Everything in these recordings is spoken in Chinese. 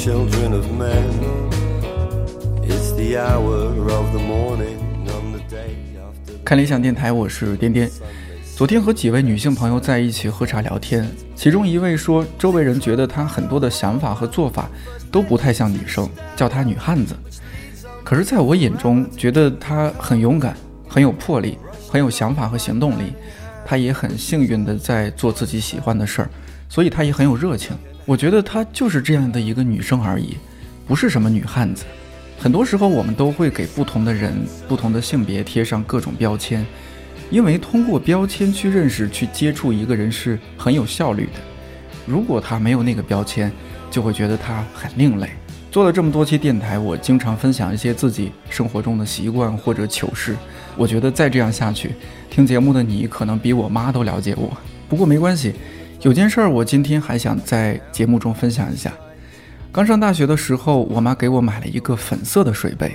children of men. It's the hour of the morning on the day after. 看理想电台，我是颠颠。昨天和几位女性朋友在一起喝茶聊天，其中一位说，周围人觉得她很多的想法和做法都不太像女生，叫她女汉子。可是，在我眼中，觉得她很勇敢，很有魄力，很有想法和行动力。她也很幸运的在做自己喜欢的事儿，所以她也很有热情。我觉得她就是这样的一个女生而已，不是什么女汉子。很多时候，我们都会给不同的人、不同的性别贴上各种标签。因为通过标签去认识、去接触一个人是很有效率的。如果他没有那个标签，就会觉得他很另类。做了这么多期电台，我经常分享一些自己生活中的习惯或者糗事。我觉得再这样下去，听节目的你可能比我妈都了解我。不过没关系，有件事儿我今天还想在节目中分享一下。刚上大学的时候，我妈给我买了一个粉色的水杯，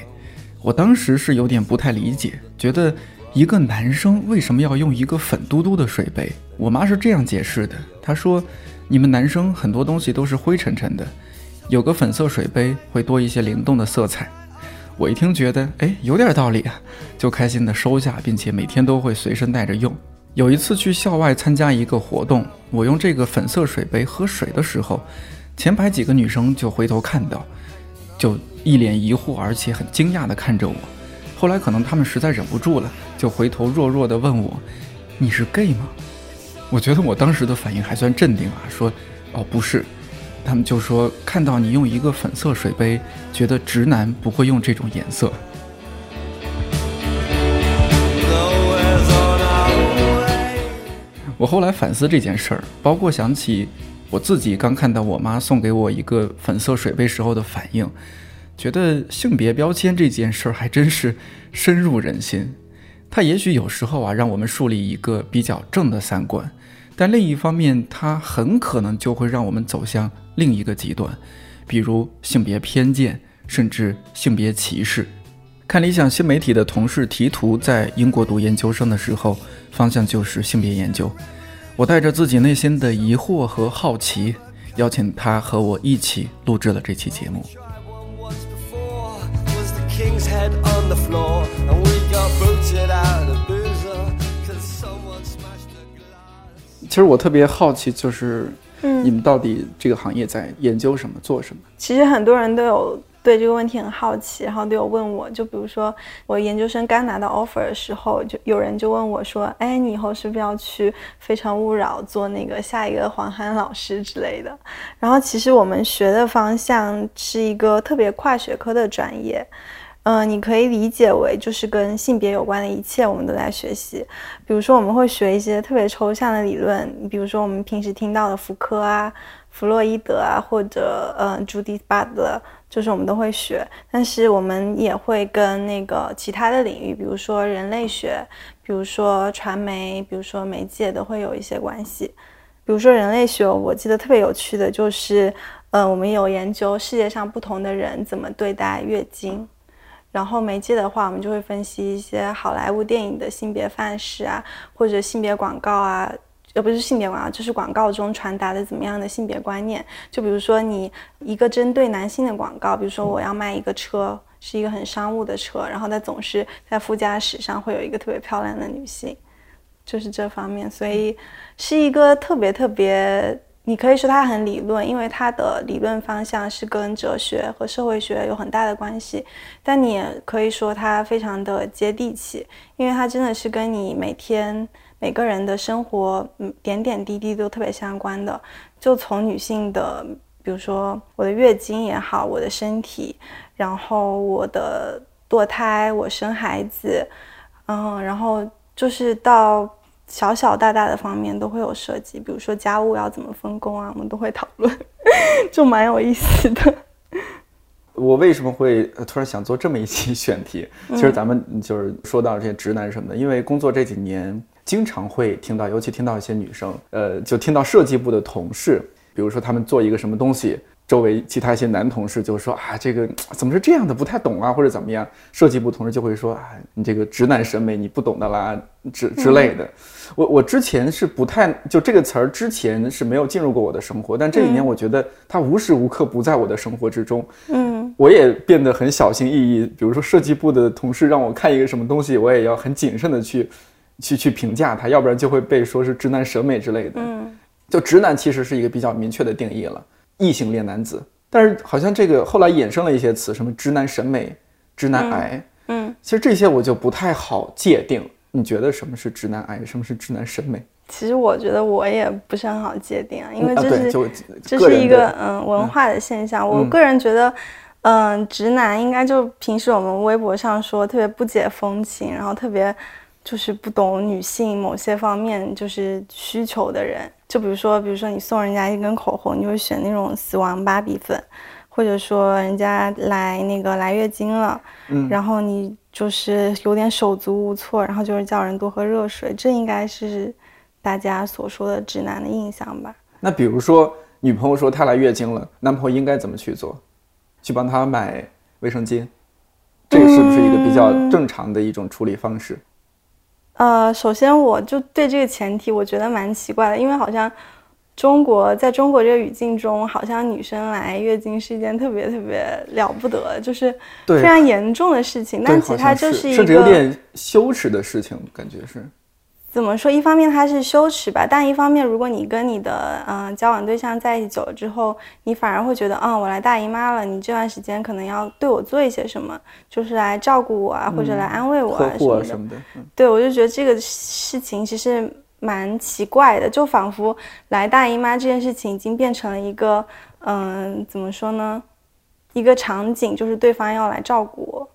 我当时是有点不太理解，觉得。一个男生为什么要用一个粉嘟嘟的水杯？我妈是这样解释的：“她说，你们男生很多东西都是灰沉沉的，有个粉色水杯会多一些灵动的色彩。”我一听觉得，哎，有点道理啊，就开心的收下，并且每天都会随身带着用。有一次去校外参加一个活动，我用这个粉色水杯喝水的时候，前排几个女生就回头看到，就一脸疑惑而且很惊讶的看着我。后来可能他们实在忍不住了，就回头弱弱地问我：“你是 gay 吗？”我觉得我当时的反应还算镇定啊，说：“哦，不是。”他们就说看到你用一个粉色水杯，觉得直男不会用这种颜色。我后来反思这件事儿，包括想起我自己刚看到我妈送给我一个粉色水杯时候的反应。觉得性别标签这件事儿还真是深入人心，它也许有时候啊让我们树立一个比较正的三观，但另一方面，它很可能就会让我们走向另一个极端，比如性别偏见，甚至性别歧视。看理想新媒体的同事提图在英国读研究生的时候，方向就是性别研究。我带着自己内心的疑惑和好奇，邀请他和我一起录制了这期节目。其实我特别好奇，就是你们到底这个行业在研究什么、做什么？其实很多人都有对这个问题很好奇，然后都有问我。就比如说我研究生刚拿到 offer 的时候，就有人就问我说：“哎，你以后是不是要去《非诚勿扰》做那个下一个黄涵老师之类的？”然后其实我们学的方向是一个特别跨学科的专业。嗯，你可以理解为就是跟性别有关的一切，我们都在学习。比如说，我们会学一些特别抽象的理论，比如说我们平时听到的福柯啊、弗洛伊德啊，或者嗯朱迪·巴德，就是我们都会学。但是我们也会跟那个其他的领域，比如说人类学，比如说传媒，比如说媒介，都会有一些关系。比如说人类学，我记得特别有趣的就是，呃，我们有研究世界上不同的人怎么对待月经。然后媒介的话，我们就会分析一些好莱坞电影的性别范式啊，或者性别广告啊，也，不是性别广告，就是广告中传达的怎么样的性别观念。就比如说你一个针对男性的广告，比如说我要卖一个车，是一个很商务的车，然后它总是在副驾驶上会有一个特别漂亮的女性，就是这方面，所以是一个特别特别。你可以说它很理论，因为它的理论方向是跟哲学和社会学有很大的关系。但你也可以说它非常的接地气，因为它真的是跟你每天每个人的生活，嗯，点点滴滴都特别相关的。就从女性的，比如说我的月经也好，我的身体，然后我的堕胎，我生孩子，嗯，然后就是到。小小大大的方面都会有涉及，比如说家务要怎么分工啊，我们都会讨论，就蛮有意思的。我为什么会突然想做这么一期选题？其实咱们就是说到这些直男什么的，因为工作这几年经常会听到，尤其听到一些女生，呃，就听到设计部的同事比如说他们做一个什么东西，周围其他一些男同事就说啊，这个怎么是这样的，不太懂啊，或者怎么样。设计部同事就会说啊，你这个直男审美你不懂的啦，之之类的。我我之前是不太就这个词儿之前是没有进入过我的生活，但这一年我觉得它无时无刻不在我的生活之中。嗯，我也变得很小心翼翼。比如说设计部的同事让我看一个什么东西，我也要很谨慎的去去去评价他，要不然就会被说是直男审美之类的。嗯，就直男其实是一个比较明确的定义了，异性恋男子。但是好像这个后来衍生了一些词，什么直男审美、直男癌。嗯，其实这些我就不太好界定。你觉得什么是直男癌，什么是直男审美？其实我觉得我也不是很好界定啊，因为啊这是、这是一个嗯文化的现象。我个人觉得，嗯，直男应该就平时我们微博上说特别不解风情，然后特别就是不懂女性某些方面就是需求的人。就比如说，比如说你送人家一根口红，你会选那种死亡芭比粉，或者说人家来那个来月经了，嗯然后你就是有点手足无措，然后就是叫人多喝热水，这应该是大家所说的直男的印象吧？那比如说女朋友说她来月经了，男朋友应该怎么去做？去帮她买卫生巾，这个是不是一个比较正常的一种处理方式？呃，首先我就对这个前提我觉得蛮奇怪的，因为好像中国在中国这个语境中，好像女生来月经是一件特别特别了不得，就是非常严重的事情。但其实它就是一个甚至有点羞耻的事情，感觉是。怎么说？一方面它是羞耻吧，但一方面，如果你跟你的嗯、呃交往对象在一起久了之后，你反而会觉得，嗯，我来大姨妈了，你这段时间可能要对我做一些什么，就是来照顾我啊，或者来安慰我啊什么什么的，嗯对，我就觉得这个事情其实蛮奇怪的，就仿佛来大姨妈这件事情已经变成了一个，嗯、怎么说呢？一个场景，就是对方要来照顾我。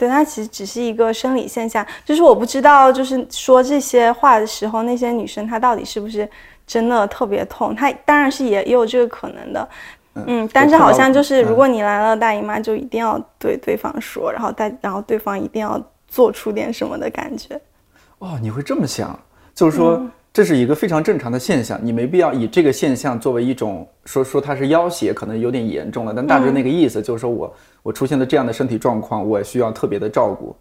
对，它其实只是一个生理现象，就是我不知道，就是说这些话的时候，那些女生她到底是不是真的特别痛？她当然是也也有这个可能的，嗯，但是好像就是如果你来了大姨妈，就一定要对对方说，然后大然后对方一定要做出点什么的感觉。哦，你会这么想，就是说、嗯这是一个非常正常的现象，你没必要以这个现象作为一种说说它是要挟，可能有点严重了，但大致那个意思就是说我我出现了这样的身体状况，我需要特别的照顾，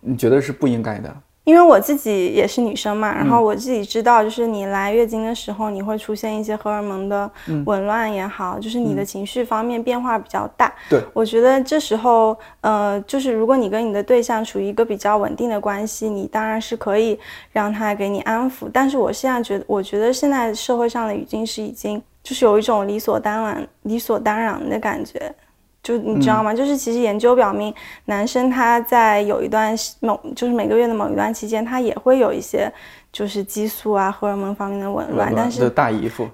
你觉得是不应该的？因为我自己也是女生嘛，然嗯后我自己知道，就是你来月经的时候，你会出现一些荷尔蒙的嗯紊乱也好，就是你的情绪方面变化比较大。对，我觉得这时候，呃，就是如果你跟你的对象处于一个比较稳定的关系，你当然是可以让他给你安抚。但是我现在觉得，我觉得现在社会上的语境是已经就是有一种理所当然、理所当然的感觉。就你知道吗？就是其实研究表明，男生他在有一段时某就是每个月的某一段期间，他也会有一些就是激素啊、荷尔蒙方面的紊乱，但是大姨夫，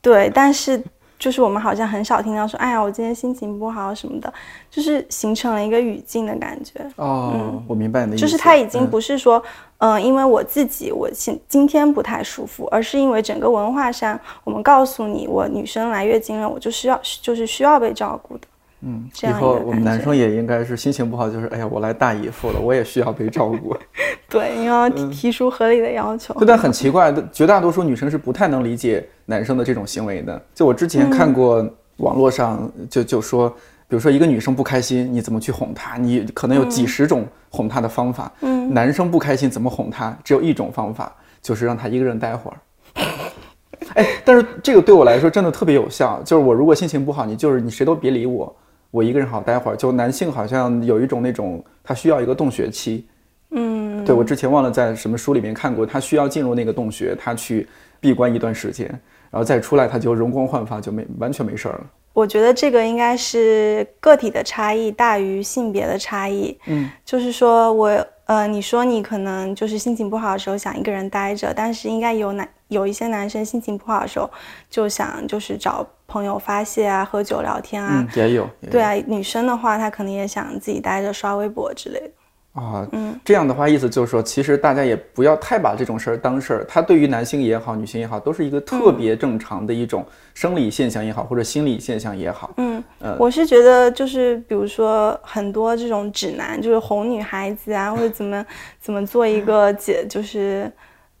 对，但是就是我们好像很少听到说，哎呀，我今天心情不好什么的，就是形成了一个语境的感觉。哦，我明白你的意思，就是他已经嗯不是说，嗯、因为我自己我今今天不太舒服，而是因为整个文化上，我们告诉你，我女生来月经了，我就需要就是需要被照顾的。嗯，以后我们男生也应该是心情不好，就是哎呀，我来大姨夫了，我也需要被照顾。对，你要嗯提提出合理的要求。对，但很奇怪的，绝大多数女生是不太能理解男生的这种行为的。就我之前看过网络上就就说，比如说一个女生不开心，你怎么去哄她？你可能有几十种哄她的方法。嗯，男生不开心怎么哄她？只有一种方法，就是让他一个人待会儿。哎，但是这个对我来说真的特别有效。就是我如果心情不好，你就是你谁都别理我，我一个人好待会儿。就男性好像有一种那种他需要一个洞穴期。嗯，对我之前忘了在什么书里面看过，他需要进入那个洞穴，他去闭关一段时间，然后再出来，他就容光焕发，就没完全没事儿了。我觉得这个应该是个体的差异大于性别的差异。嗯，就是说我呃，你说你可能就是心情不好的时候想一个人待着，但是应该有男有一些男生心情不好的时候就想就是找朋友发泄啊，喝酒聊天啊。嗯，也有，也有对啊，女生的话，她可能也想自己待着刷微博之类的。啊，嗯，这样的话，意思就是说，其实大家也不要太把这种事儿当事儿。它对于男性也好，女性也好，都是一个特别正常的一种生理现象也好，或者心理现象也好。嗯呃，我是觉得就是比如说很多这种指南，就是哄女孩子啊，或者怎么 怎么做一个解，就是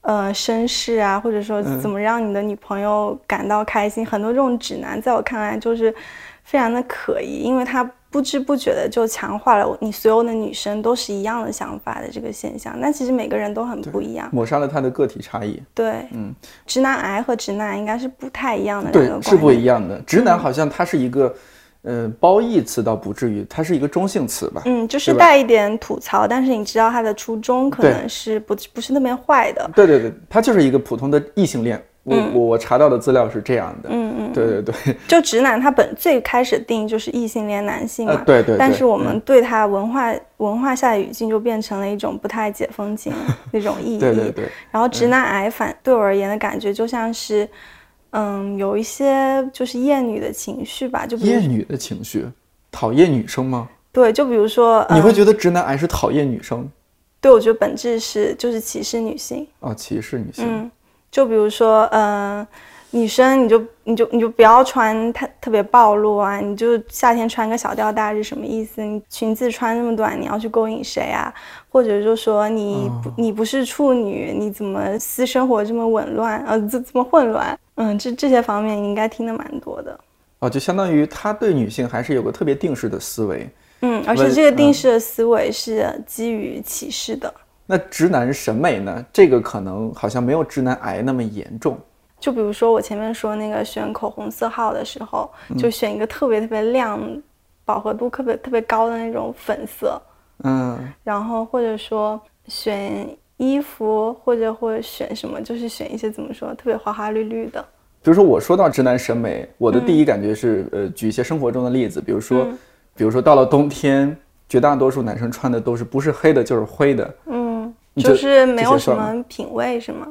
呃绅士啊，或者说怎么让你的女朋友感到开心，很多这种指南在我看来就是非常的可疑，因为他。不知不觉的就强化了你所有的女生都是一样的想法的这个现象，那其实每个人都很不一样，抹杀了他的个体差异。对，嗯，直男癌和直男应该是不太一样的对，是不一样的。直男好像它是一个，呃，褒义词倒不至于，它是一个中性词吧？嗯，就是带一点吐槽，但是你知道他的初衷可能是不不是那边坏的。对对对，他就是一个普通的异性恋。我我我查到的资料是这样的，嗯嗯，对对对，就直男他本最开始定义就是异性恋男性嘛，对对，但是我们对他文化文化下的语境就变成了一种不太解风情 那种意义，对对对，然后直男癌反对我而言的感觉就像是，嗯，有一些就是厌女的情绪吧，就厌女的情绪，讨厌女生吗？对，就比如说你会觉得直男癌是讨厌女生？对，我觉得本质是就是歧视女性，哦，歧视女性，嗯。就比如说，嗯，女生你就你就你就不要穿太特别暴露啊！你就夏天穿个小吊带是什么意思？你裙子穿那么短，你要去勾引谁啊？或者就说你你不是处女，你怎么私生活这么紊乱？呃，这这么混乱？嗯，这这些方面你应该听的蛮多的。哦，就相当于他对女性还是有个特别定式的思维。嗯，而且这个定式的思维是基于歧视的。那直男审美呢？这个可能好像没有直男癌那么严重。就比如说我前面说那个选口红色号的时候，就选一个特别特别亮、饱和度特别特别高的那种粉色。嗯。然后或者说选衣服，或者或者选什么，就是选一些怎么说特别花花绿绿的。比如说我说到直男审美，我的第一感觉是，呃，举一些生活中的例子，比如说，比如说到了冬天，绝大多数男生穿的都是不是黑的，就是灰的。嗯。就是没有什么品味，是吗？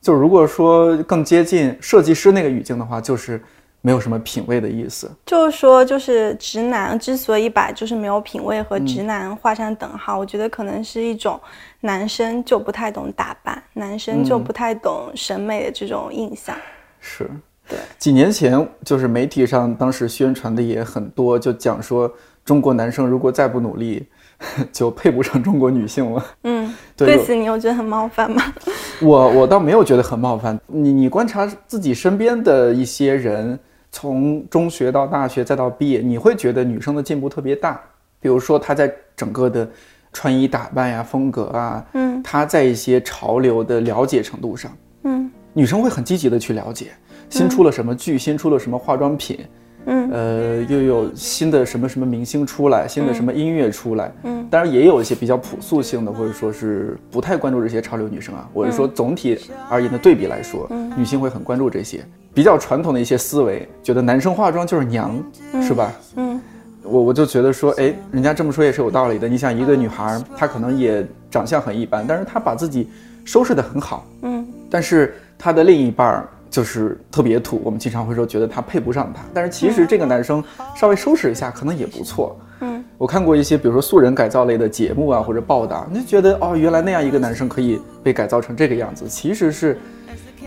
就如果说更接近设计师那个语境的话，就是没有什么品味的意思。就是说，就是直男之所以把就是没有品味和直男画上等号，我觉得可能是一种男生就不太懂打扮，男生就不太懂审美的这种印象。是，对。几年前，就是媒体上当时宣传的也很多，就讲说中国男生如果再不努力。就配不上中国女性了。嗯，对此你有觉得很冒犯吗？我我倒没有觉得很冒犯。你你观察自己身边的一些人，从中学到大学再到毕业，你会觉得女生的进步特别大。比如说她在整个的穿衣打扮呀、风格啊，嗯，她在一些潮流的了解程度上，嗯，女生会很积极的去了解新出了什么剧，新出了什么化妆品。嗯，呃，又有新的什么什么明星出来，新的什么音乐出来，嗯，当然也有一些比较朴素性的，或者说是不太关注这些潮流女生啊。我是说总体而言的对比来说，女性会很关注这些比较传统的一些思维，觉得男生化妆就是娘，是吧？嗯，我我就觉得说，哎，人家这么说也是有道理的。你想一个女孩，她可能也长相很一般，但是她把自己收拾得很好，嗯，但是她的另一半儿。就是特别土，我们经常会说觉得他配不上他，但是其实这个男生稍微收拾一下可能也不错。嗯，我看过一些比如说素人改造类的节目啊或者报道，你就觉得哦，原来那样一个男生可以被改造成这个样子，其实是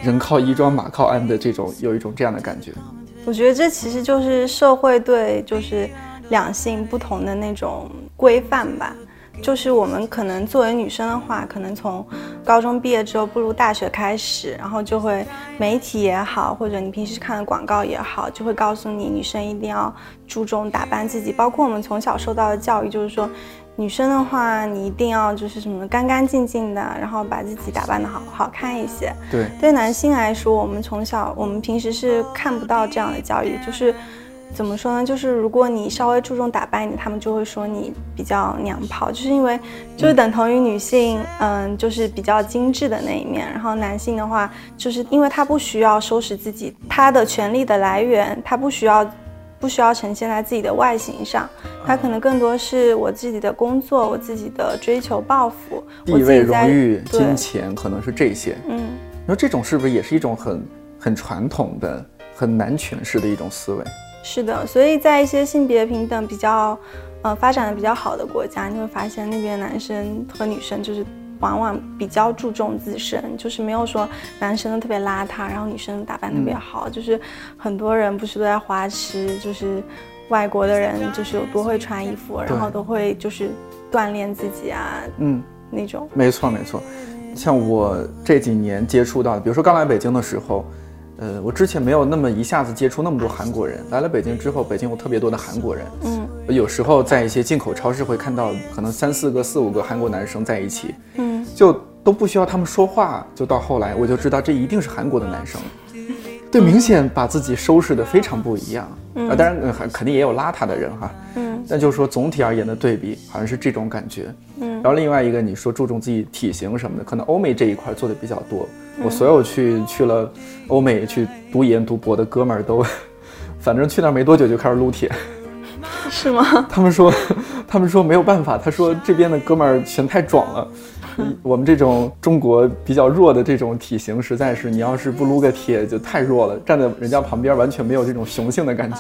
人靠衣装马靠鞍的这种有一种这样的感觉。我觉得这其实就是社会对就是两性不同的那种规范吧。就是我们可能作为女生的话，可能从高中毕业之后步入大学开始，然后就会媒体也好，或者你平时看的广告也好，就会告诉你女生一定要注重打扮自己。包括我们从小受到的教育，就是说女生的话，你一定要就是什么干干净净的，然后把自己打扮的好好看一些。对，对男性来说，我们从小我们平时是看不到这样的教育，就是。怎么说呢？就是如果你稍微注重打扮一点，他们就会说你比较娘炮，就是因为就是等同于女性，嗯，就是比较精致的那一面。然后男性的话，就是因为他不需要收拾自己，他的权利的来源，他不需要不需要呈现在自己的外形上，他可能更多是我自己的工作，我自己的追求抱负，地位、荣誉、金钱，可能是这些。嗯，你说这种是不是也是一种很很传统的、很男权式的一种思维？是的，所以在一些性别平等比较，呃，发展的比较好的国家，你会发现那边男生和女生就是往往比较注重自身，就是没有说男生特别邋遢，然后女生打扮特别好，就是很多人不是都在花痴，就是外国的人就是有多会穿衣服，然后都会就是锻炼自己啊，嗯，那种。没错没错，像我这几年接触到的，比如说刚来北京的时候，呃，我之前没有那么一下子接触那么多韩国人。来了北京之后，北京有特别多的韩国人。嗯，有时候在一些进口超市会看到，可能三四个、四五个韩国男生在一起。嗯，就都不需要他们说话，就到后来我就知道这一定是韩国的男生。对，明显把自己收拾的非常不一样。啊，当然还肯定也有邋遢的人哈。嗯，但就是说总体而言的对比，好像是这种感觉。嗯，然后另外一个你说注重自己体型什么的，可能欧美这一块做的比较多。我所有去去了欧美去读研读博的哥们儿都，反正去那儿没多久就开始撸铁。是吗？他们说，他们说没有办法，他说这边的哥们儿全太壮了。我们这种中国比较弱的这种体型，实在是你要是不撸个铁就太弱了，站在人家旁边完全没有这种雄性的感觉。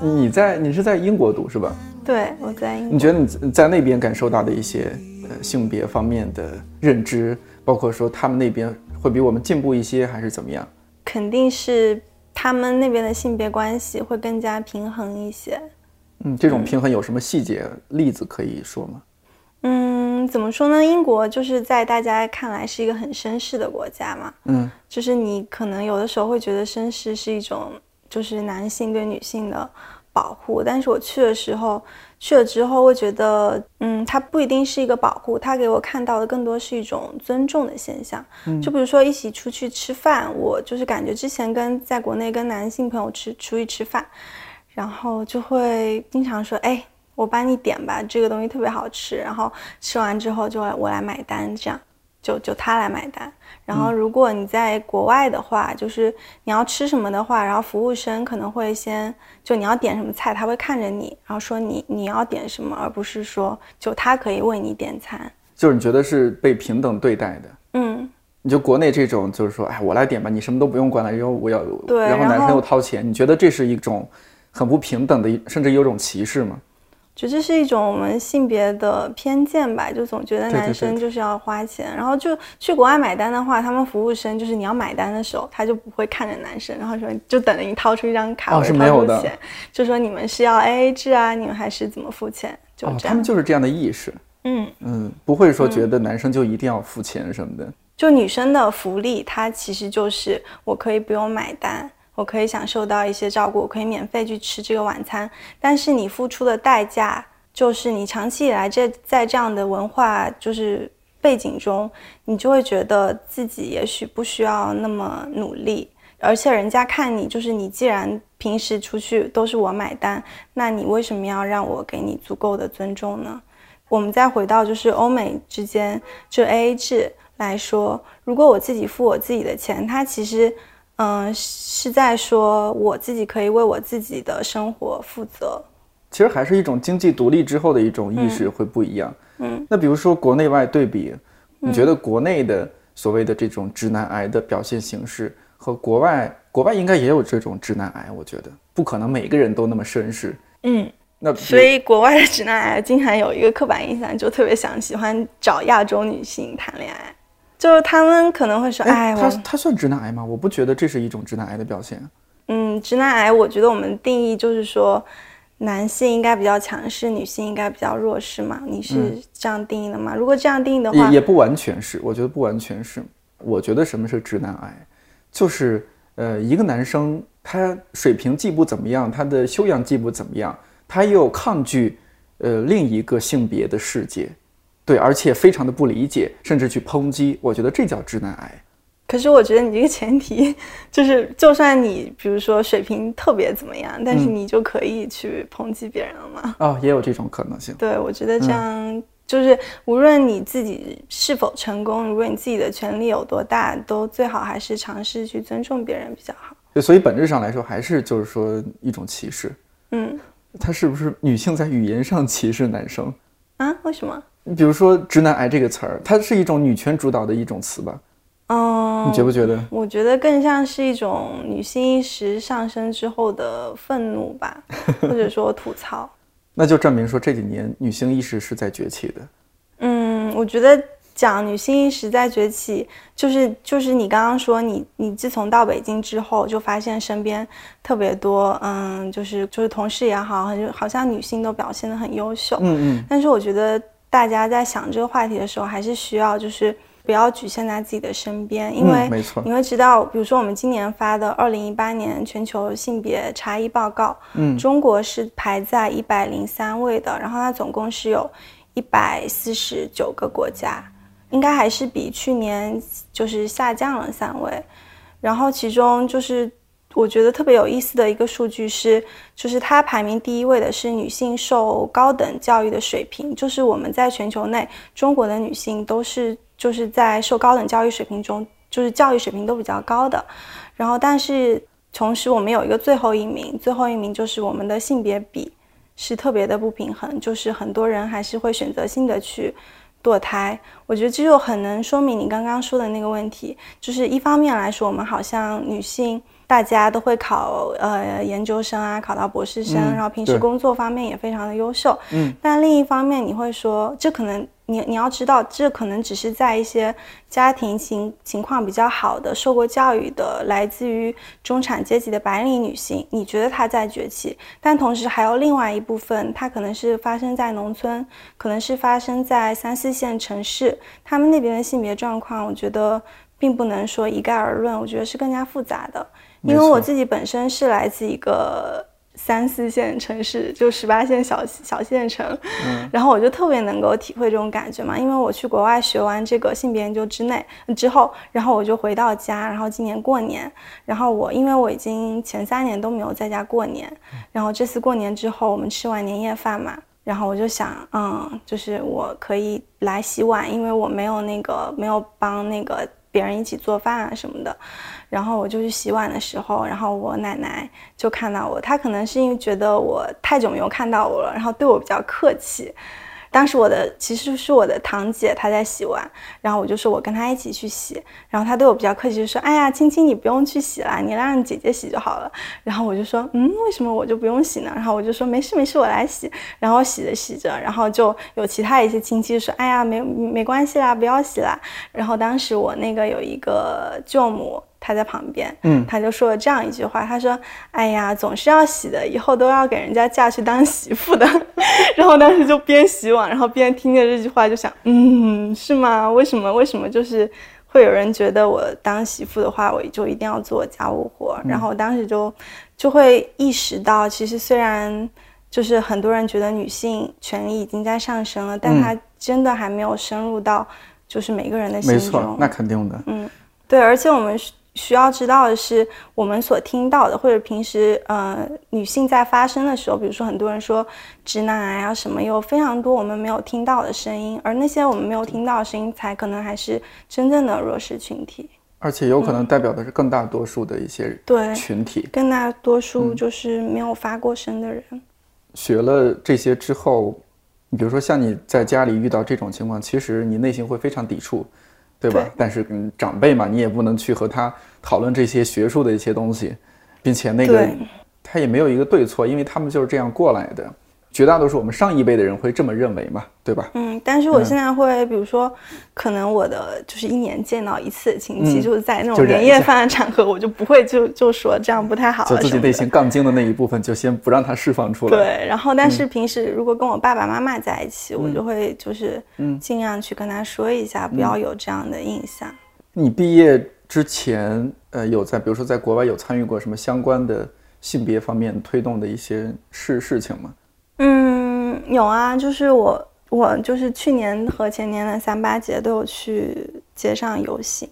你在你是在英国读是吧？对，我在英。你觉得你在那边感受到的一些呃性别方面的认知，包括说他们那边会比我们进步一些，还是怎么样？肯定是他们那边的性别关系会更加平衡一些。嗯，这种平衡有什么细节例子可以说吗？嗯，怎么说呢？英国就是在大家看来是一个很绅士的国家嘛。嗯，就是你可能有的时候会觉得绅士是一种，就是男性对女性的保护。但是我去的时候，去了之后，会觉得，嗯，它不一定是一个保护，它给我看到的更多是一种尊重的现象。就比如说一起出去吃饭，我就是感觉之前跟在国内跟男性朋友吃出去吃饭，然后就会经常说，哎。我帮你点吧，这个东西特别好吃。然后吃完之后就我来买单，这样就就他来买单。然后如果你在国外的话，就是你要吃什么的话，然后服务生可能会先就你要点什么菜，他会看着你，然后说你你要点什么，而不是说就他可以为你点餐。就是你觉得是被平等对待的？嗯，你就国内这种就是说，哎，我来点吧，你什么都不用管了，因为我要对，然后男生又掏钱，你觉得这是一种很不平等的，甚至有种歧视吗？觉得是一种我们性别的偏见吧，就总觉得男生就是要花钱，然后就去国外买单的话，他们服务生就是你要买单的时候，他就不会看着男生，然后说就等着你掏出一张卡或者掏出钱，就说你们是要 A A 制啊，你们还是怎么付钱？就这样，他们就是这样的意识，嗯嗯，不会说觉得男生就一定要付钱什么的。就女生的福利，它其实就是我可以不用买单。我可以享受到一些照顾，我可以免费去吃这个晚餐，但是你付出的代价就是你长期以来这在这样的文化就是背景中，你就会觉得自己也许不需要那么努力，而且人家看你就是你既然平时出去都是我买单，那你为什么要让我给你足够的尊重呢？我们再回到就是欧美之间就 A A 制来说，如果我自己付我自己的钱，它其实。嗯，是在说我自己可以为我自己的生活负责。其实还是一种经济独立之后的一种意识会不一样。嗯，那比如说国内外对比，你觉得国内的所谓的这种直男癌的表现形式和国外，国外应该也有这种直男癌？我觉得不可能每个人都那么绅士。嗯，那所以国外的直男癌经常有一个刻板印象，就特别想喜欢找亚洲女性谈恋爱。就是他们可能会说，哎，他他算直男癌吗？我不觉得这是一种直男癌的表现。嗯，直男癌，我觉得我们定义就是说，男性应该比较强势，女性应该比较弱势嘛。你是这样定义的吗？如果这样定义的话，也也不完全是。我觉得不完全是。我觉得什么是直男癌，就是呃，一个男生他水平既不怎么样，他的修养既不怎么样，他又抗拒呃另一个性别的世界。对，而且非常的不理解，甚至去抨击，我觉得这叫直男癌。可是我觉得你这个前提就是，就算你比如说水平特别怎么样，但是你就可以去抨击别人了吗？哦，也有这种可能性。对，我觉得这样就是无论你自己是否成功，如果你自己的权利有多大，都最好还是尝试去尊重别人比较好。对，所以本质上来说，还是就是说一种歧视。嗯，他是不是女性在语言上歧视男生啊？为什么？你比如说“直男癌”这个词儿，它是一种女权主导的一种词吧？嗯，你觉不觉得？我觉得更像是一种女性意识上升之后的愤怒吧，或者说吐槽。那就证明说这几年女性意识是在崛起的。嗯，我觉得讲女性意识在崛起，就是就是你刚刚说你你自从到北京之后，就发现身边特别多，嗯，就是就是同事也好，很好像女性都表现得很优秀。嗯嗯。但是我觉得。大家在想这个话题的时候，还是需要就是不要局限在自己的身边，因为没错，你会知道，比如说我们今年发的二零一八年全球性别差异报告，嗯，中国是排在一百零三位的，然后它总共是有一百四十九个国家，应该还是比去年就是下降了三位，然后其中就是。我觉得特别有意思的一个数据是，就是它排名第一位的是女性受高等教育的水平，就是我们在全球内，中国的女性都是就是在受高等教育水平中，就是教育水平都比较高的。然后，但是同时我们有一个最后一名，最后一名就是我们的性别比是特别的不平衡，就是很多人还是会选择性的去堕胎。我觉得这就很能说明你刚刚说的那个问题，就是一方面来说，我们好像女性。大家都会考呃研究生啊，考到博士生，然后平时工作方面也非常的优秀。嗯，但另一方面，你会说，这可能你你要知道，这可能只是在一些家庭情情况比较好的、受过教育的、来自于中产阶级的白领女性，你觉得她在崛起，但同时还有另外一部分，它可能是发生在农村，可能是发生在三四线城市，他们那边的性别状况，我觉得并不能说一概而论，我觉得是更加复杂的。因为我自己本身是来自一个三四线城市，就十八线小小县城，嗯，然后我就特别能够体会这种感觉嘛。因为我去国外学完这个性别研究之内之后，然后我就回到家，然后今年过年，然后我因为我已经前三年都没有在家过年，然后这次过年之后，我们吃完年夜饭嘛，然后我就想，嗯，就是我可以来洗碗，因为我没有那个没有帮那个别人一起做饭啊什么的。然后我就去洗碗的时候，然后我奶奶就看到我，她可能是因为觉得我太久没有看到我了，然后对我比较客气。当时我的其实是我的堂姐，她在洗碗，然后我就说我跟她一起去洗，然后她对我比较客气，就说：“哎呀，青青你不用去洗啦，你让姐姐洗就好了。”然后我就说：“嗯，为什么我就不用洗呢？”然后我就说：“没事没事，我来洗。”然后洗着洗着，然后就有其他一些亲戚说：“哎呀，没没关系啦，不要洗啦。”然后当时我那个有一个舅母。他在旁边，嗯，他就说了这样一句话，他说：“哎呀，总是要洗的，以后都要给人家嫁去当媳妇的。”然后当时就边洗碗，然后边听着这句话，就想，嗯，是吗？为什么？为什么就是会有人觉得我当媳妇的话，我就一定要做家务活？然后我当时就就会意识到，其实虽然就是很多人觉得女性权利已经在上升了，但它真的还没有深入到就是每个人的心中。没错，那肯定的。嗯，对，而且我们是。需要知道的是，我们所听到的，或者平时呃女性在发声的时候，比如说很多人说直男癌啊什么，有非常多我们没有听到的声音，而那些我们没有听到的声音，才可能还是真正的弱势群体，而且有可能代表的是更大多数的一些对群体，更大多数就是没有发过声的人。学了这些之后，你比如说像你在家里遇到这种情况，其实你内心会非常抵触。对吧？但是嗯，长辈嘛，你也不能去和他讨论这些学术的一些东西，并且那个他也没有一个对错，因为他们就是这样过来的。绝大多数我们上一辈的人会这么认为嘛，对吧？嗯，但是我现在会，比如说，可能我的就是一年见到一次亲戚，就是在那种年夜饭的场合，我就不会就 就说这样不太好。就自己内心杠精的那一部分，就先不让它释放出来。对，然后但是平时如果跟我爸爸妈妈在一起，我就会就是尽量去跟他说一下，不要有这样的印象。你毕业之前，呃，有在比如说在国外有参与过什么相关的性别方面推动的一些事事情吗？嗯，有啊，就是我，我就是去年和前年的三八节都有去街上游行，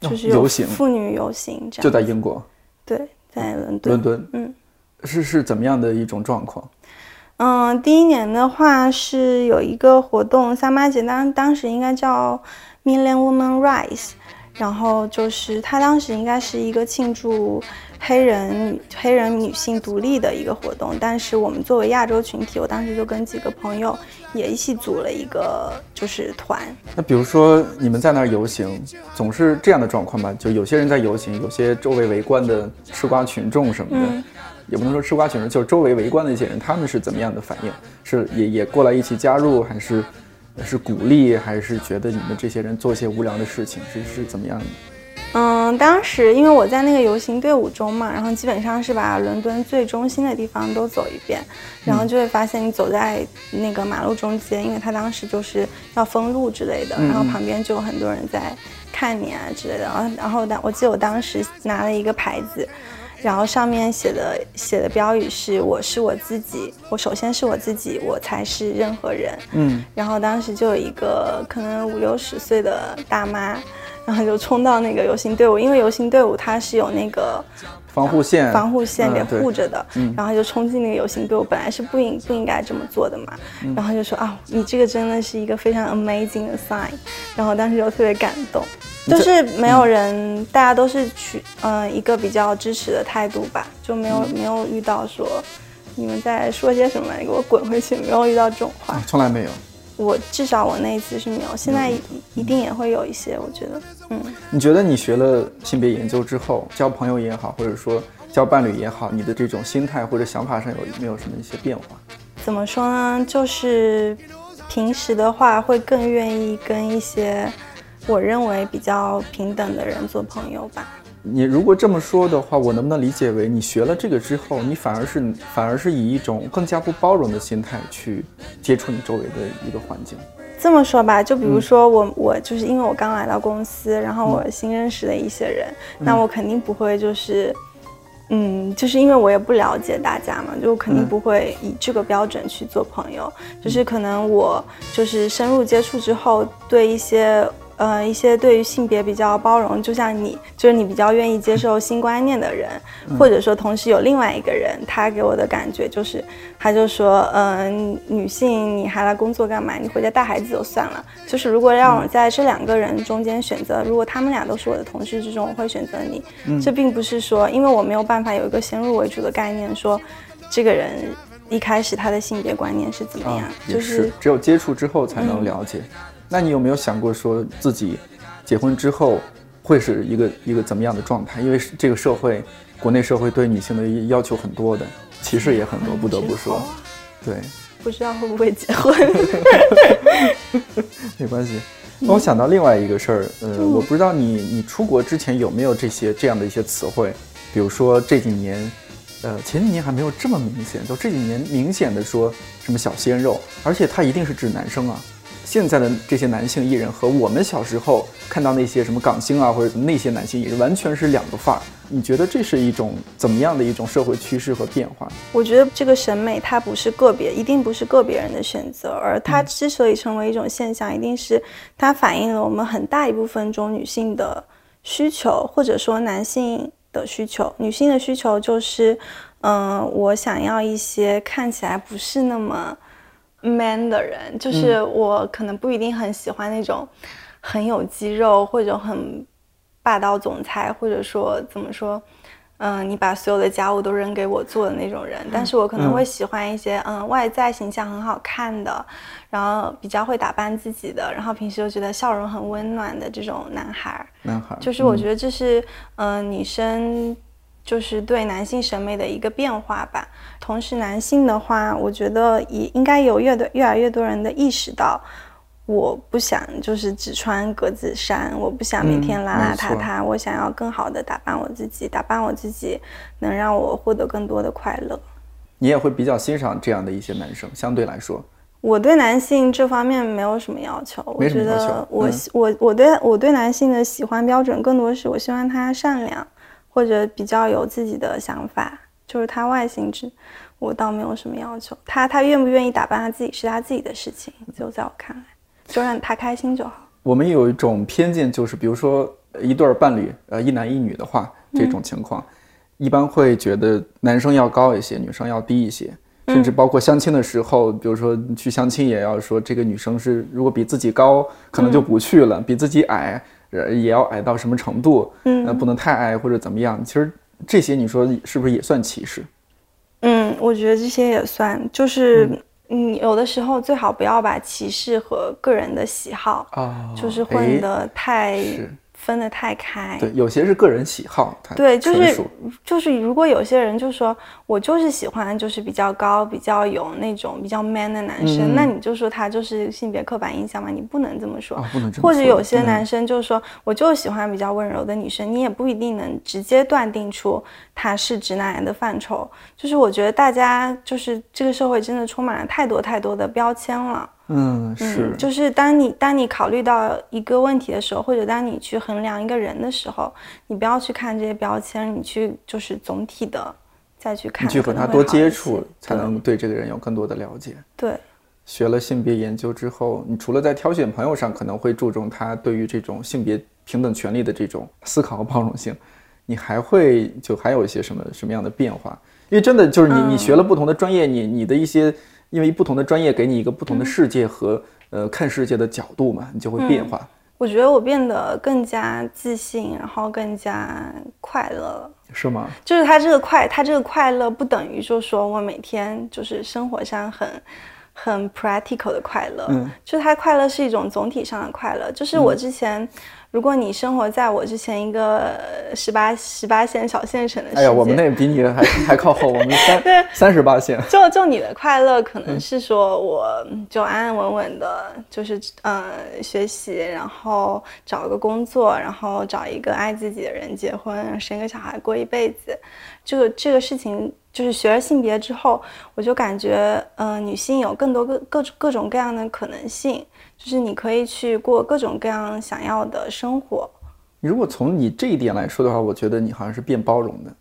就是游行，妇女游行，这样就在英国，对，在伦敦，伦敦，嗯，是是怎么样的一种状况？嗯，第一年的话是有一个活动，三八节当当时应该叫 Million Women Rise，然后就是他当时应该是一个庆祝。黑人女黑人女性独立的一个活动，但是我们作为亚洲群体，我当时就跟几个朋友也一起组了一个就是团。那比如说你们在那儿游行，总是这样的状况吧？就有些人在游行，有些周围围观的吃瓜群众什么的，也不能说吃瓜群众，就是周围围观的一些人，他们是怎么样的反应？是也也过来一起加入，还是是鼓励，还是觉得你们这些人做一些无聊的事情？是是怎么样的？嗯，当时因为我在那个游行队伍中嘛，然后基本上是把伦敦最中心的地方都走一遍，然后就会发现你走在那个马路中间，因为他当时就是要封路之类的，然后旁边就有很多人在看你啊之类的，然后然后当我记得我当时拿了一个牌子。然后上面写的写的标语是“我是我自己”，我首先是我自己，我才是任何人。嗯，然后当时就有一个可能五六十岁的大妈，然后就冲到那个游行队伍，因为游行队伍它是有那个防护线，防护线给护着的。嗯，然后就冲进那个游行队伍，本来是不应不应该这么做的嘛。然后就说啊，你这个真的是一个非常 amazing 的 sign。然后当时就特别感动。就是没有人，大家都是取嗯一个比较支持的态度吧，就没有没有遇到说你们在说些什么，你给我滚回去，没有遇到这种话，从来没有。我至少我那一次是没有，现在一定也会有一些，我觉得，嗯。你觉得你学了性别研究之后，交朋友也好，或者说交伴侣也好，你的这种心态或者想法上有没有什么一些变化？怎么说呢？就是平时的话会更愿意跟一些。我认为比较平等的人做朋友吧。你如果这么说的话，我能不能理解为你学了这个之后，你反而是反而是以一种更加不包容的心态去接触你周围的一个环境？这么说吧，就比如说我我就是因为我刚来到公司，然后我新认识的一些人，那我肯定不会就是，嗯，就是因为我也不了解大家嘛，就肯定不会以这个标准去做朋友。就是可能我就是深入接触之后，对一些。呃，一些对于性别比较包容，就像你，就是你比较愿意接受新观念的人，或者说同时有另外一个人，他给我的感觉就是，他就说，嗯，女性你还来工作干嘛？你回家带孩子就算了。就是如果让我在这两个人中间选择，如果他们俩都是我的同事之中，我会选择你。这并不是说，因为我没有办法有一个先入为主的概念，说这个人一开始他的性别观念是怎么样，就是只有接触之后才能了解。那你有没有想过说自己结婚之后会是一个一个怎么样的状态？因为这个社会，国内社会对女性的要求很多的，歧视也很多，不得不说。对，不知道会不会结婚？没关系。那我想到另外一个事儿，呃，我不知道你你出国之前有没有这些这样的一些词汇，比如说这几年，呃，前几年还没有这么明显，就这几年明显的说什么小鲜肉，而且他一定是指男生啊。现在的这些男性艺人和我们小时候看到那些什么港星啊，或者那些男性艺人，完全是两个范儿。你觉得这是一种怎么样的一种社会趋势和变化？我觉得这个审美它不是个别，一定不是个别人的选择，而它之所以成为一种现象，一定是它反映了我们很大一部分中女性的需求，或者说男性的需求。女性的需求就是，嗯，我想要一些看起来不是那么。Man 的人，就是我可能不一定很喜欢那种很有肌肉或者很霸道总裁，或者说怎么说，嗯，你把所有的家务都扔给我做的那种人。但是我可能会喜欢一些，嗯，外在形象很好看的，然后比较会打扮自己的，然后平时又觉得笑容很温暖的这种男孩。男孩，就是我觉得这是，嗯，女生。就是对男性审美的一个变化吧。同时，男性的话，我觉得也应该有越多越来越多人的意识到，我不想就是只穿格子衫，我不想每天邋邋遢遢，我想要更好的打扮我自己，打扮我自己能让我获得更多的快乐。你也会比较欣赏这样的一些男生，相对来说，我对男性这方面没有什么要求。我觉得我我我对我对男性的喜欢标准更多是我希望他善良。或者比较有自己的想法，就是他外形之，我倒没有什么要求。他他愿不愿意打扮他自己是他自己的事情，就在我看来，就让他开心就好。我们有一种偏见，就是比如说一对伴侣，呃，一男一女的话，这种情况，一般会觉得男生要高一些，女生要低一些，甚至包括相亲的时候，比如说去相亲也要说这个女生是如果比自己高，可能就不去了，比自己矮。也要矮到什么程度？嗯，那不能太矮或者怎么样？其实这些你说是不是也算歧视？嗯，我觉得这些也算。就是你有的时候最好不要把歧视和个人的喜好啊，就是混得太分得太开。对，有些是个人喜好，对，就是就是，如果有些人就说我就是喜欢就是比较高、比较有那种比较 man 的男生，嗯那你就说他就是性别刻板印象嘛？你不能这么说。啊，不能这么或者有些男生就说，我就喜欢比较温柔的女生，你也不一定能直接断定出他是直男癌的范畴。就是我觉得大家就是这个社会真的充满了太多太多的标签了。嗯是嗯，就是当你当你考虑到一个问题的时候，或者当你去衡量一个人的时候，你不要去看这些标签，你去就是总体的再去看，你去和他多接触，才能对这个人有更多的了解。对。学了性别研究之后，你除了在挑选朋友上可能会注重他对于这种性别平等权利的这种思考和包容性，你还会就还有一些什么什么样的变化？因为真的就是你你学了不同的专业，你你的一些因为不同的专业给你一个不同的世界和、呃看世界的角度嘛，你就会变化。我觉得我变得更加自信，然后更加快乐了。是吗？就是他这个快，他这个快乐不等于就是说我每天就是生活上很很 practical 的快乐，嗯，就是他快乐是一种总体上的快乐。就是我之前，如果你生活在我之前一个十八十八线小县城的世界，哎呀，我们那比你还 还靠后，我们三三十八线。就就你的快乐，可嗯能是说我就安安稳稳的，就是嗯学习，然后找个工作，然后找一个爱自己的人结婚，生个小孩过一辈子。这个这个事情，就是学了性别之后，我就感觉，嗯、女性有更多各各各种各样的可能性，就是你可以去过各种各样想要的生活。如果从你这一点来说的话，我觉得你好像是变包容的，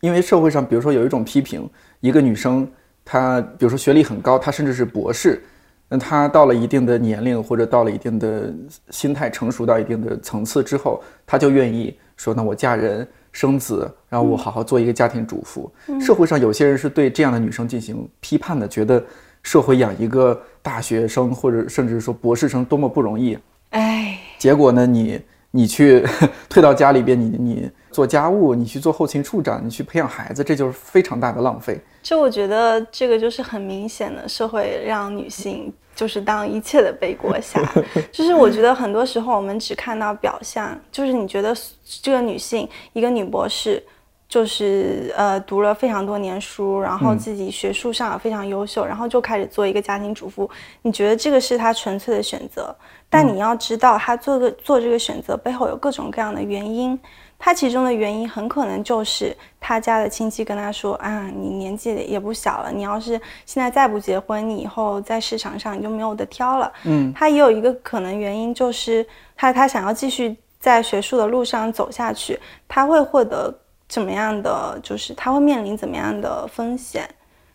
因为社会上，比如说有一种批评，一个女生她，比如说学历很高，她甚至是博士，那她到了一定的年龄或者到了一定的心态成熟到一定的层次之后，她就愿意说，那我嫁人生子，然后我好好做一个家庭主妇。社会上有些人是对这样的女生进行批判的，觉得社会养一个大学生或者甚至说博士生多么不容易，哎，结果呢，你你去 退到家里边，你你做家务，你去做后勤处长，你去培养孩子，这就是非常大的浪费。这我觉得这个就是很明显的社会让女性就是当一切的背锅侠，就是我觉得很多时候我们只看到表象，就是你觉得这个女性一个女博士。就是呃读了非常多年书，然后自己学术上也非常优秀，然后就开始做一个家庭主妇。你觉得这个是他纯粹的选择，但你要知道，他做个做这个选择背后有各种各样的原因。他其中的原因很可能就是他家的亲戚跟他说啊，你年纪也不小了，你要是现在再不结婚，你以后在市场上你就没有得挑了。嗯，他也有一个可能原因就是他他想要继续在学术的路上走下去，他会获得怎么样的，就是他会面临怎么样的风险。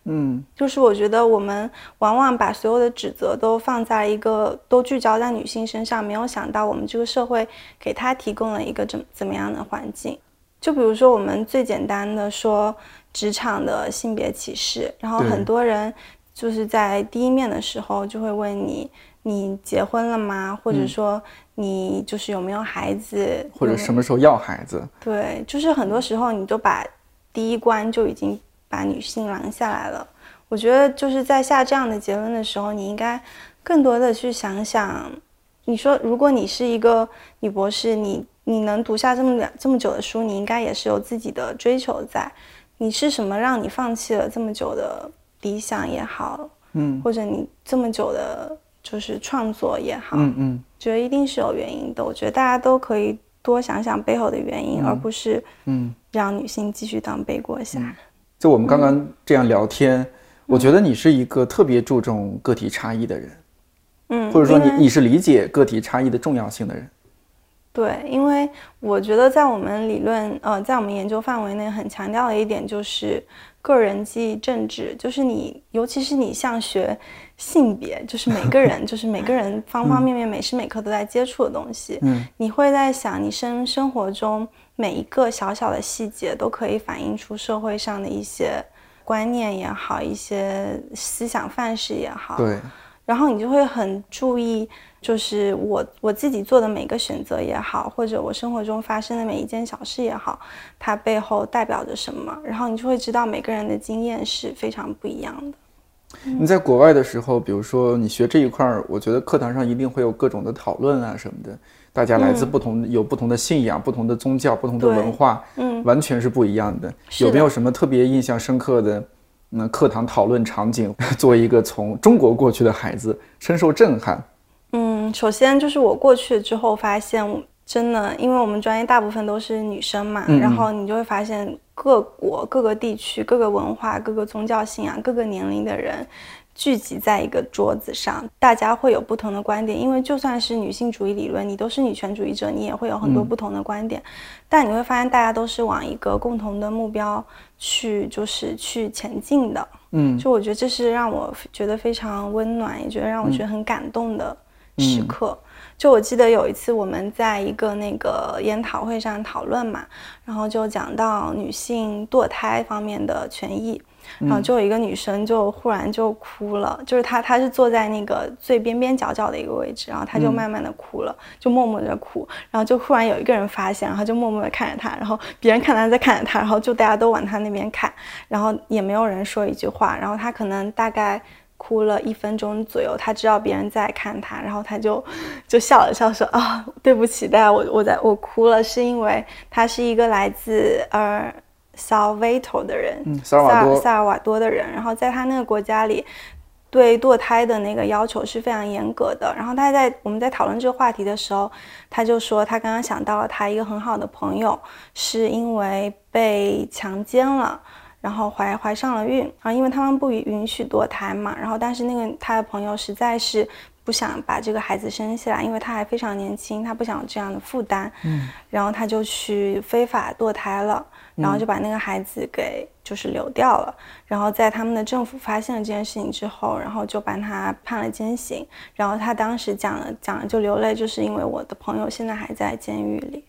嗯，就是我觉得我们往往把所有的指责都放在一个都聚焦在女性身上，没有想到我们这个社会给她提供了一个怎怎么样的环境。就比如说我们最简单的说职场的性别歧视，然后很多人就是在第一面的时候就会问你，你结婚了吗？或者说你就是有没有孩子，或者什么时候要孩子？对，就是很多时候你都把第一关就已经把女性拦下来了。我觉得就是在下这样的结论的时候，你应该更多的去想想，你说如果你是一个女博士，你你能读下这么两这么久的书，你应该也是有自己的追求在。你是什么让你放弃了这么久的理想也好，嗯或者你这么久的就是创作也好，嗯嗯，觉得一定是有原因的。我觉得大家都可以多想想背后的原因，而不是嗯让女性继续当背锅侠。就我们刚刚这样聊天，我觉得你是一个特别注重个体差异的人，嗯，或者说你你是理解个体差异的重要性的人。对，因为我觉得在我们理论，呃，在我们研究范围内，很强调的一点就是个人记忆政治，就是你，尤其是你像学性别，就是每个人，就是每个人方方面面、每时每刻都在接触的东西，嗯，你会在想，你生生活中每一个小小的细节都可以反映出社会上的一些观念也好，一些思想范式也好，对，然后你就会很注意，就是我我自己做的每个选择也好，或者我生活中发生的每一件小事也好，它背后代表着什么，然后你就会知道每个人的经验是非常不一样的。你在国外的时候，比如说你学这一块儿，我觉得课堂上一定会有各种的讨论啊什么的。大家来自不同，有不同的信仰、不同的宗教、不同的文化，嗯，完全是不一样的。的有没有什么特别印象深刻的，那课堂讨论场景？作为一个从中国过去的孩子，深受震撼。嗯，首先就是我过去之后发现，真的，因为我们专业大部分都是女生嘛，然后你就会发现各国、各个地区、各个文化、各个宗教信仰、各个年龄的人聚集在一个桌子上，大家会有不同的观点。因为就算是女性主义理论，你都是女权主义者，你也会有很多嗯不同的观点。但你会发现，大家都是往一个共同的目标去，就是去前进的。嗯就我觉得这是让我觉得非常温暖，也觉得让我觉得很感动的时刻。就我记得有一次我们在一个那个研讨会上讨论嘛，然后就讲到女性堕胎方面的权益，然后就有一个女生就忽然就哭了，就是她她是坐在那个最边边角角的一个位置，然后她就慢慢的哭了，就默默的哭，然后就忽然有一个人发现，然后就默默的看着她，然后别人看她在看着她，然后就大家都往她那边看，然后也没有人说一句话，然后她可能大概。哭了一分钟左右，她知道别人在看她，然后她就就笑了笑说啊，对不起，大家我我在我哭了，是因为她是一个来自呃 Salvator 的人，嗯，萨尔瓦多，萨尔瓦多的人，然后在他那个国家里，对堕胎的那个要求是非常严格的。然后他在我们在讨论这个话题的时候，他就说他刚刚想到了他一个很好的朋友，是因为被强奸了。然后怀怀上了孕，然后因为他们不允允许堕胎嘛，然后但是那个他的朋友实在是不想把这个孩子生下来，因为他还非常年轻，他不想有这样的负担，嗯，然后他就去非法堕胎了，然后就把那个孩子给就是流掉了，然后在他们的政府发现了这件事情之后，然后就把他判了监刑，然后他当时讲了讲了就流泪，就是因为我的朋友现在还在监狱里。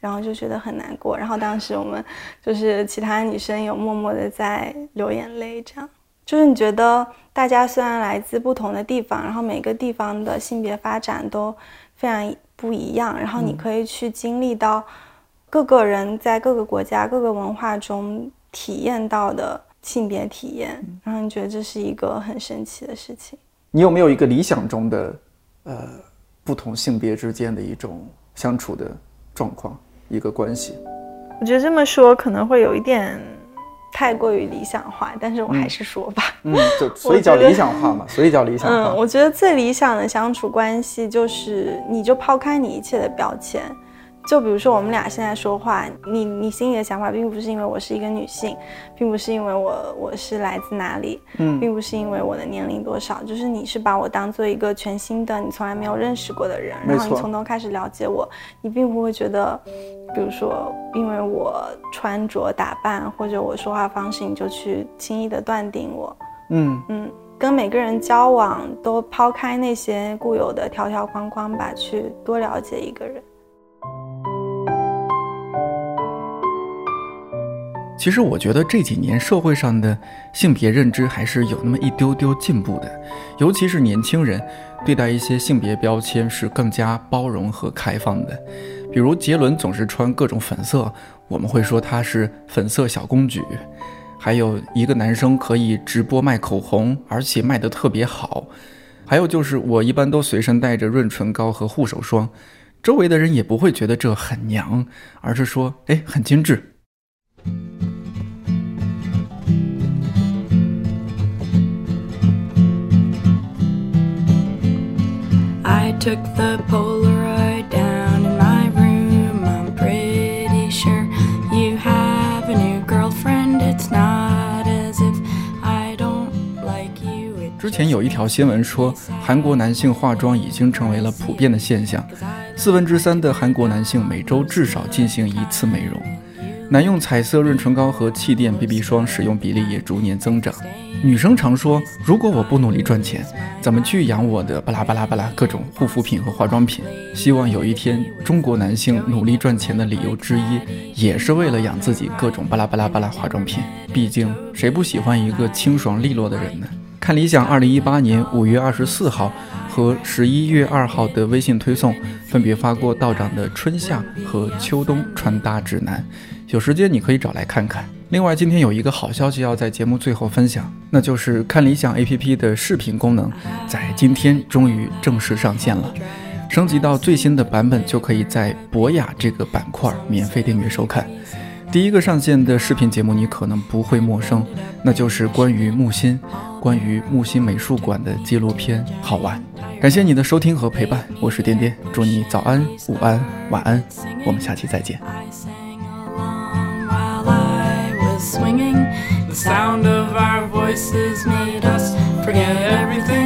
然后就觉得很难过，然后当时我们就是其他女生有默默的在流眼泪，这样。就是你觉得大家虽然来自不同的地方，然后每个地方的性别发展都非常不一样，然后你可以去经历到各个人在各个国家、各个文化中体验到的性别体验，然后你觉得这是一个很神奇的事情。你有没有一个理想中的，呃，不同性别之间的一种相处的状况，一个关系？我觉得这么说可能会有一点太过于理想化，但是我还是说吧。嗯，就 所以叫理想化嘛，所以叫理想化。嗯，我觉得最理想的相处关系就是，你就抛开你一切的标签，就比如说我们俩现在说话，你你心里的想法并不是因为我是一个女性，并不是因为我我是来自哪里，嗯并不是因为我的年龄多少，就是你是把我当做一个全新的你从来没有认识过的人，然后你从头开始了解我，你并不会觉得，比如说因为我穿着打扮或者我说话方式，你就去轻易的断定我。嗯嗯，跟每个人交往都抛开那些固有的条条框框吧，去多了解一个人。其实我觉得这几年社会上的性别认知还是有那么一丢丢进步的，尤其是年轻人对待一些性别标签是更加包容和开放的。比如杰伦总是穿各种粉色，我们会说他是粉色小公举；还有一个男生可以直播卖口红，而且卖得特别好；还有就是我一般都随身带着润唇膏和护手霜，周围的人也不会觉得这很娘，而是说哎很精致。Took the Polaroid down in my room. I'm pretty sure you have a new girlfriend. It's not as if I don't like you. It 之前有一条新闻说，韩国男性化妆已经成为了普遍的现象，四分之三的韩国男性每周至少进行一次美容。男用彩色润唇膏和气垫 BB 霜使用比例也逐年增长。女生常说，如果我不努力赚钱，怎么去养我的巴拉巴拉巴拉各种护肤品和化妆品？希望有一天，中国男性努力赚钱的理由之一，也是为了养自己各种巴拉巴拉巴拉化妆品。毕竟，谁不喜欢一个清爽利落的人呢？看理想，二零一八年五月二十四号和十一月二号的微信推送，分别发过道长的春夏和秋冬穿搭指南，有时间你可以找来看看。另外，今天有一个好消息要在节目最后分享，那就是看理想 APP 的视频功能，在今天终于正式上线了。升级到最新的版本就可以在博雅这个板块免费订阅收看。第一个上线的视频节目你可能不会陌生，那就是关于木心、关于木心美术馆的纪录片，好玩。感谢你的收听和陪伴，我是颠颠，祝你早安、午安、晚安，我们下期再见。Sound of our voices made us forget everything.